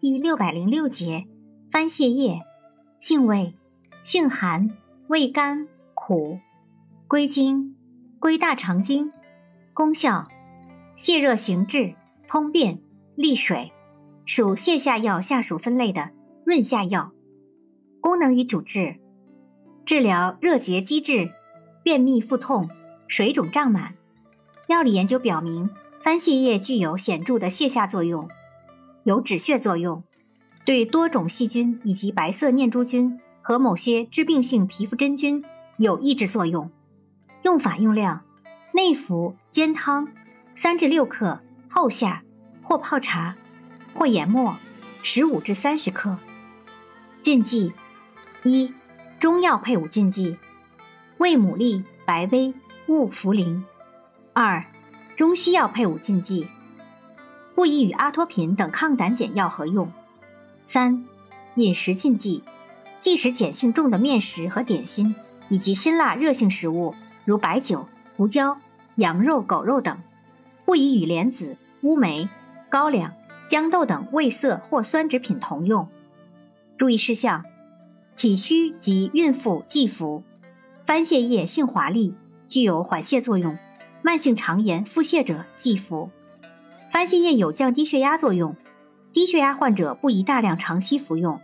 第六百零六节，番泻叶，性味，性寒，味甘苦，归经，归大肠经。功效，泻热行滞，通便利水，属泻下药下属分类的润下药。功能与主治，治疗热结积滞、便秘腹痛、水肿胀满。药理研究表明，番泻叶具有显著的泻下作用，有止血作用，对多种细菌以及白色念珠菌和某些致病性皮肤真菌有抑制作用。用法用量。内服煎汤，三至六克，后下或泡茶，或研末，十五至三十克。禁忌：一、中药配伍禁忌：味牡蛎、白薇、勿茯苓。二、中西药配伍禁忌：不宜与阿托品等抗胆碱药合用。三、饮食禁忌：忌食碱性重的面食和点心，以及辛辣热性食物，如白酒。胡椒、羊肉、狗肉等，不宜与莲子、乌梅、高粱、豇豆等味涩或酸质品同用。注意事项：体虚及孕妇忌服。番泻叶性滑利，具有缓泻作用，慢性肠炎、腹泻者忌服。番泻叶有降低血压作用，低血压患者不宜大量长期服用。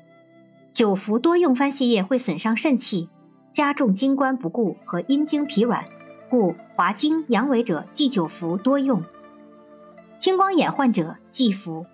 久服多用番泻叶会损伤肾气，加重精关不固和阴经疲软。故滑精阳痿者忌久服多用，青光眼患者忌服。